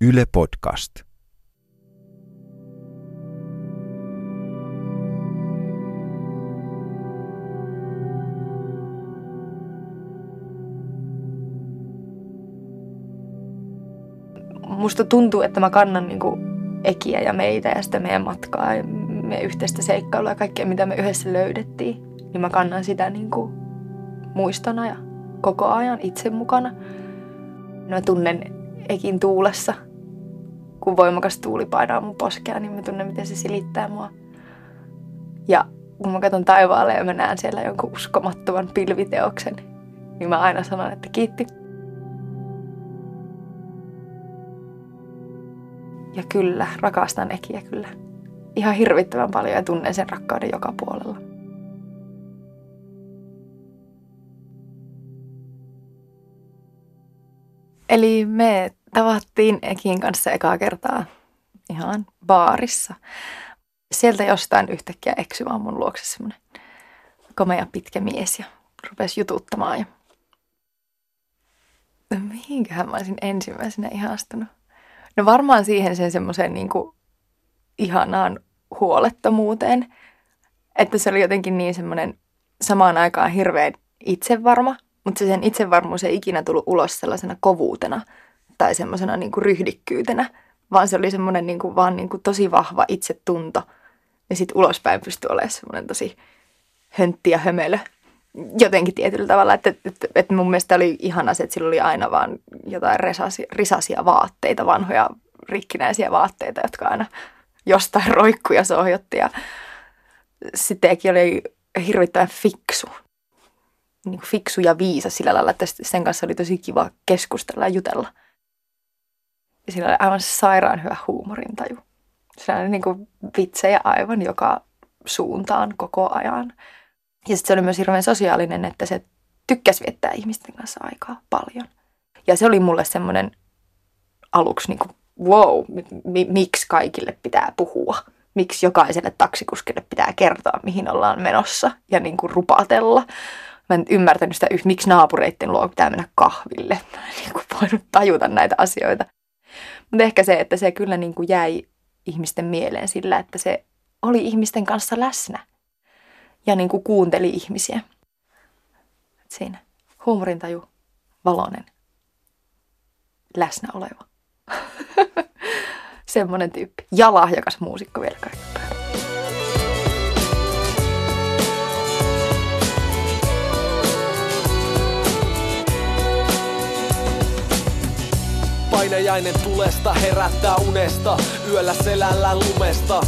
Yle Podcast. Musta tuntuu, että mä kannan niinku Ekiä ja meitä ja sitä meidän matkaa ja meidän yhteistä seikkailua ja kaikkea, mitä me yhdessä löydettiin. Niin mä kannan sitä niinku muistona ja koko ajan itse mukana. Mä tunnen Ekin tuulessa. Kun voimakas tuuli painaa mun poskea, niin mä tunnen, miten se silittää mua. Ja kun mä katson taivaalle ja mä näen siellä jonkun uskomattoman pilviteoksen, niin mä aina sanon, että kiitti. Ja kyllä, rakastan Ekiä kyllä. Ihan hirvittävän paljon ja tunnen sen rakkauden joka puolella. Eli me tavattiin Ekin kanssa ekaa kertaa ihan baarissa. Sieltä jostain yhtäkkiä eksymään mun luokse semmoinen komea pitkä mies ja rupesi jututtamaan. Ja... No mihinköhän mä olisin ensimmäisenä ihastunut? No varmaan siihen sen semmoiseen niin ihanaan huolettomuuteen, että se oli jotenkin niin semmoinen samaan aikaan hirveän itsevarma, mutta se sen itsevarmuus ei ikinä tullut ulos sellaisena kovuutena tai semmoisena niin ryhdikkyytenä, vaan se oli semmoinen niin kuin, vaan niin kuin tosi vahva itsetunto. Ja sitten ulospäin pystyi olemaan semmoinen tosi höntti ja hömelö jotenkin tietyllä tavalla, että, että, että mun mielestä oli ihana se, että sillä oli aina vaan jotain resasi, risasia vaatteita, vanhoja rikkinäisiä vaatteita, jotka aina jostain roikkuja sohjotti ja sittenkin oli hirvittävän fiksu. Niin kuin fiksu ja viisa sillä lailla, että sen kanssa oli tosi kiva keskustella ja jutella. Sillä oli aivan sairaan hyvä huumorintaju. Sillä oli niin kuin vitsejä aivan joka suuntaan koko ajan. Ja sitten se oli myös hirveän sosiaalinen, että se tykkäsi viettää ihmisten kanssa aikaa paljon. Ja se oli mulle semmoinen aluksi niin kuin, wow, mi- miksi kaikille pitää puhua? Miksi jokaiselle taksikuskille pitää kertoa, mihin ollaan menossa ja niin kuin rupatella? Mä en ymmärtänyt sitä, miksi naapureitten luo pitää mennä kahville. Mä en niin kuin voinut tajuta näitä asioita. Mutta ehkä se, että se kyllä niin kuin jäi ihmisten mieleen sillä, että se oli ihmisten kanssa läsnä ja niin kuin kuunteli ihmisiä. Siinä huumorintaju, valonen, läsnä oleva. Semmoinen tyyppi. Ja lahjakas muusikko vielä kaiken Painajainen tulesta herättää unesta, yöllä selällä lumesta.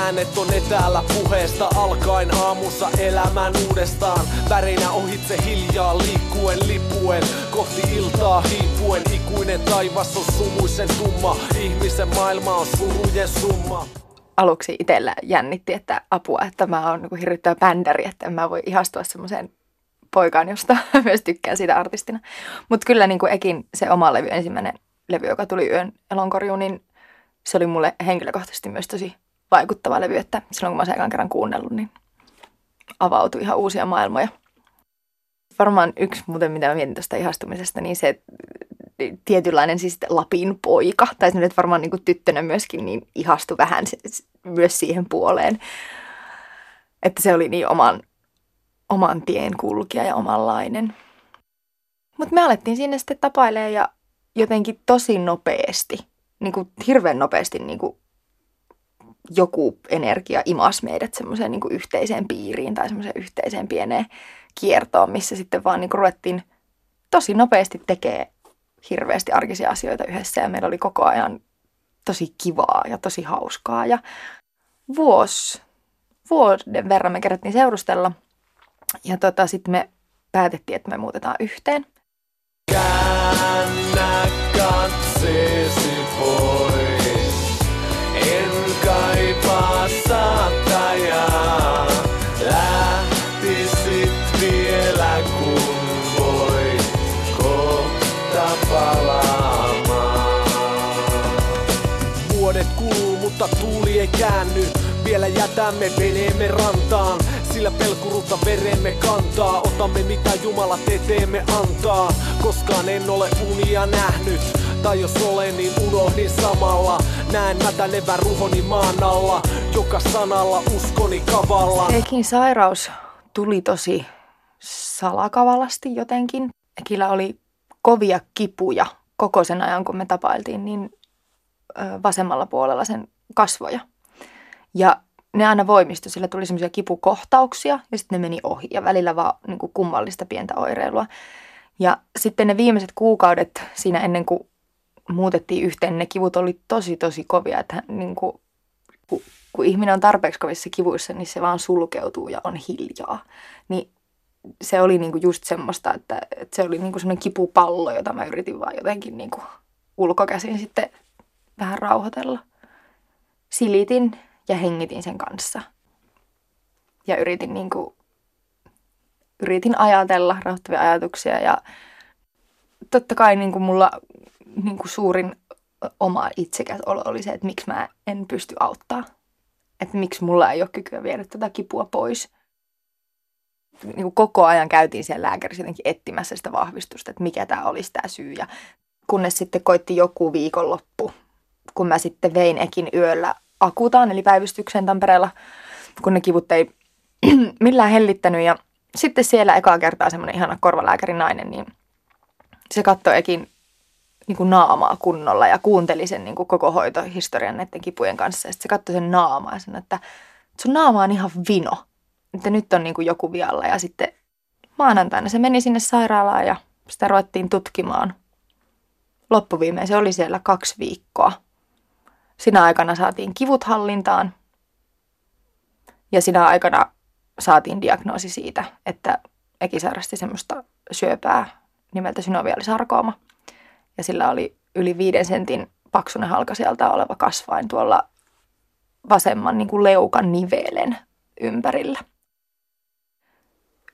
Äänet on etäällä puheesta, alkaen aamussa elämään uudestaan. Värinä ohitse hiljaa liikkuen lipuen, kohti iltaa hiipuen. Ikuinen taivas on sumuisen tumma, ihmisen maailma on surujen summa aluksi itsellä jännitti, että apua, että mä oon niin hirvittävä bändäri, että mä voi ihastua semmoiseen poikaan, josta myös tykkää siitä artistina. Mutta kyllä niin kuin Ekin se oma levy, ensimmäinen levy, joka tuli yön elonkorjuun, niin se oli mulle henkilökohtaisesti myös tosi vaikuttava levy, että silloin kun mä sen kerran kuunnellut, niin avautui ihan uusia maailmoja. Varmaan yksi muuten, mitä mä mietin tuosta ihastumisesta, niin se tietynlainen siis Lapin poika, tai se nyt varmaan niin kuin tyttönä myöskin, niin ihastui vähän se, myös siihen puoleen. Että se oli niin oman, oman tien kulkija ja omanlainen. Mutta me alettiin sinne sitten tapailemaan ja jotenkin tosi nopeasti, niin kuin hirveän nopeasti niin kuin joku energia imas meidät semmoiseen niin yhteiseen piiriin tai semmoiseen yhteiseen pieneen kiertoon, missä sitten vaan niin kuin ruvettiin tosi nopeasti tekee hirveästi arkisia asioita yhdessä ja meillä oli koko ajan tosi kivaa ja tosi hauskaa ja vuosi, vuoden verran me kerättiin seurustella ja tota, sitten me päätettiin, että me muutetaan yhteen. Käännä katseesi pois, en kaipaa saattajaa. Lähtisit vielä kun voit kohta palaamaan. Vuodet kuluu, mutta tuuli ei käänny. Vielä jätämme veneemme rantaan sillä pelkurutta veremme kantaa. Otamme mitä Jumala teteemme antaa. Koskaan en ole unia nähnyt. Tai jos olen, niin unohdin samalla. Näen mätänevän ruhoni maan alla. Joka sanalla uskoni kavalla. Ekin sairaus tuli tosi salakavalasti jotenkin. Ekillä oli kovia kipuja koko sen ajan, kun me tapailtiin, niin vasemmalla puolella sen kasvoja. Ja ne aina voimistui, sillä tuli semmoisia kipukohtauksia ja sitten ne meni ohi ja välillä vaan niin kuin kummallista pientä oireilua. Ja sitten ne viimeiset kuukaudet siinä ennen kuin muutettiin yhteen, ne kivut oli tosi tosi kovia, että niin kuin, kun, kun ihminen on tarpeeksi kovissa kivuissa, niin se vaan sulkeutuu ja on hiljaa. Niin se oli niin kuin just semmoista, että, että se oli niin kuin semmoinen kipupallo, jota mä yritin vaan jotenkin niin kuin ulkokäsin sitten vähän rauhoitella. Silitin ja hengitin sen kanssa. Ja yritin, niin kuin, yritin ajatella rauhoittavia ajatuksia ja totta kai niin kuin mulla niin kuin suurin oma itsekäs olo oli se, että miksi mä en pysty auttaa. Että miksi mulla ei ole kykyä viedä tätä kipua pois. Niin kuin koko ajan käytiin siellä lääkärissä jotenkin etsimässä sitä vahvistusta, että mikä tämä olisi tämä syy. Ja kunnes sitten koitti joku viikonloppu, kun mä sitten vein ekin yöllä akutaan, eli päivystykseen Tampereella, kun ne kivut ei millään hellittänyt. Ja sitten siellä ekaa kertaa semmoinen ihana korvalääkärin nainen, niin se katsoi ekin niin kuin naamaa kunnolla ja kuunteli sen niin kuin koko hoitohistorian näiden kipujen kanssa. Ja sitten se katsoi sen naamaa ja sanoi, että sun naama on ihan vino, että nyt on niin kuin joku vialla. Ja sitten maanantaina se meni sinne sairaalaan ja sitä ruvettiin tutkimaan. Loppuviimein se oli siellä kaksi viikkoa. Sinä aikana saatiin kivut hallintaan ja sinä aikana saatiin diagnoosi siitä, että Eki sairasti semmoista syöpää nimeltä synovialisarkooma. Ja sillä oli yli viiden sentin paksunen halka sieltä oleva kasvain tuolla vasemman niin kuin leukan nivelen ympärillä.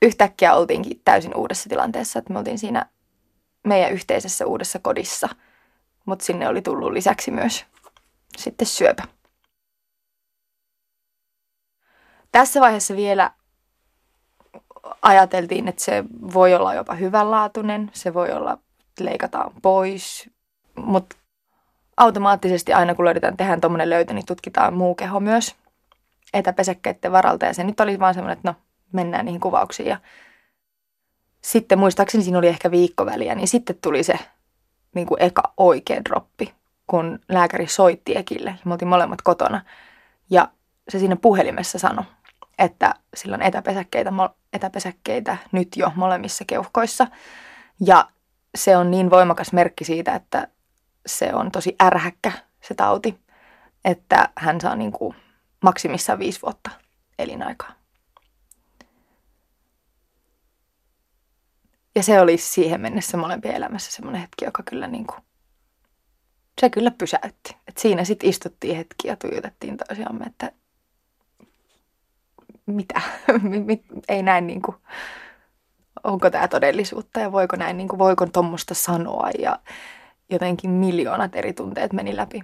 Yhtäkkiä oltiinkin täysin uudessa tilanteessa, että me oltiin siinä meidän yhteisessä uudessa kodissa, mutta sinne oli tullut lisäksi myös sitten syöpä. Tässä vaiheessa vielä ajateltiin, että se voi olla jopa hyvänlaatuinen, se voi olla, leikataan pois, mutta automaattisesti aina kun löydetään, tehdään tuommoinen löytö, niin tutkitaan muu keho myös etäpesäkkeiden varalta. Ja se nyt oli vaan semmoinen, että no, mennään niihin kuvauksiin. Ja sitten muistaakseni siinä oli ehkä viikko väliä, niin sitten tuli se niin kuin eka oikea droppi, kun lääkäri soitti Ekille. Me oltiin molemmat kotona. Ja se siinä puhelimessa sanoi, että sillä on etäpesäkkeitä, etäpesäkkeitä nyt jo molemmissa keuhkoissa. Ja se on niin voimakas merkki siitä, että se on tosi ärhäkkä se tauti, että hän saa niin kuin maksimissaan viisi vuotta elinaikaa. Ja se oli siihen mennessä molempien elämässä semmoinen hetki, joka kyllä niin kuin, se kyllä pysäytti. Et siinä sitten istuttiin hetki ja tuijotettiin toisiamme, että mitä, ei näin niin kuin, onko tämä todellisuutta ja voiko näin, niin kuin, voiko tuommoista sanoa ja jotenkin miljoonat eri tunteet meni läpi.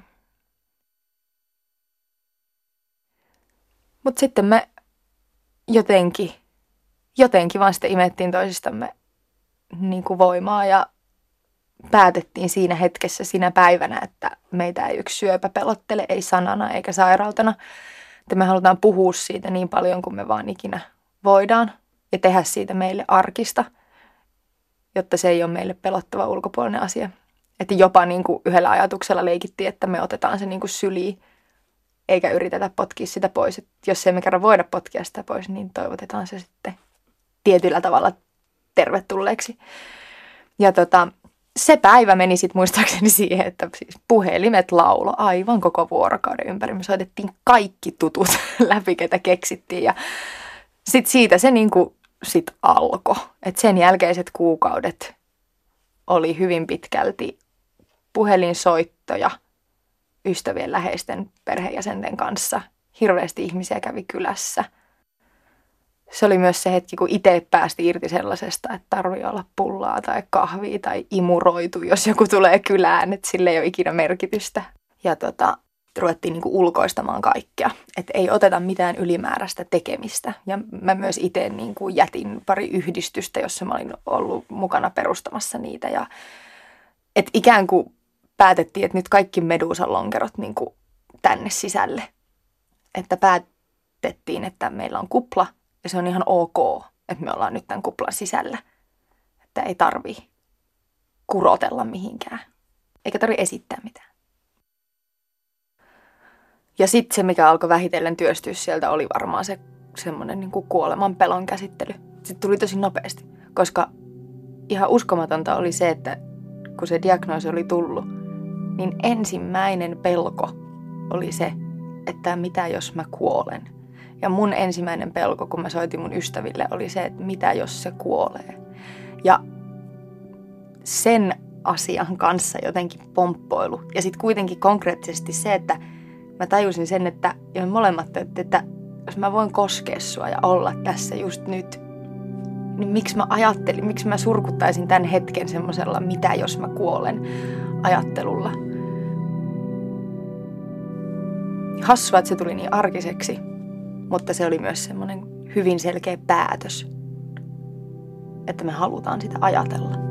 Mutta sitten me jotenkin, jotenkin vaan sitten imettiin toisistamme niin kuin voimaa ja päätettiin siinä hetkessä, siinä päivänä, että meitä ei yksi syöpä pelottele, ei sanana eikä sairautena. Että me halutaan puhua siitä niin paljon kuin me vaan ikinä voidaan ja tehdä siitä meille arkista, jotta se ei ole meille pelottava ulkopuolinen asia. Että jopa niin kuin yhdellä ajatuksella leikittiin, että me otetaan se niin kuin syliin, eikä yritetä potkia sitä pois. Et jos emme kerran voida potkia sitä pois, niin toivotetaan se sitten tietyllä tavalla tervetulleeksi. Ja tota, se päivä meni sitten muistaakseni siihen, että siis puhelimet laulo aivan koko vuorokauden ympäri. Me soitettiin kaikki tutut läpi, ketä keksittiin. Ja sitten siitä se niinku sit alkoi. Et sen jälkeiset kuukaudet oli hyvin pitkälti puhelinsoittoja ystävien läheisten perheenjäsenten kanssa. Hirveästi ihmisiä kävi kylässä – se oli myös se hetki, kun itse päästi irti sellaisesta, että tarvii olla pullaa tai kahvia tai imuroitu, jos joku tulee kylään, että sille ei ole ikinä merkitystä. Ja tota, ruvettiin niinku ulkoistamaan kaikkea, että ei oteta mitään ylimääräistä tekemistä. Ja mä myös itse niinku jätin pari yhdistystä, jossa mä olin ollut mukana perustamassa niitä. Ja et ikään kuin päätettiin, että nyt kaikki medusan lonkerot niin kuin tänne sisälle. Että päätettiin, että meillä on kupla ja se on ihan ok, että me ollaan nyt tämän kuplan sisällä. Että ei tarvii kurotella mihinkään. Eikä tarvi esittää mitään. Ja sitten se, mikä alkoi vähitellen työstyä sieltä, oli varmaan se semmoinen niin kuoleman pelon käsittely. Sitten tuli tosi nopeasti, koska ihan uskomatonta oli se, että kun se diagnoosi oli tullut, niin ensimmäinen pelko oli se, että mitä jos mä kuolen. Ja mun ensimmäinen pelko, kun mä soitin mun ystäville, oli se, että mitä jos se kuolee. Ja sen asian kanssa jotenkin pomppoilu. Ja sitten kuitenkin konkreettisesti se, että mä tajusin sen, että me molemmat, että, että jos mä voin koskea sua ja olla tässä just nyt, niin miksi mä ajattelin, miksi mä surkuttaisin tämän hetken semmoisella mitä jos mä kuolen ajattelulla. Hassua, että se tuli niin arkiseksi, mutta se oli myös semmoinen hyvin selkeä päätös, että me halutaan sitä ajatella.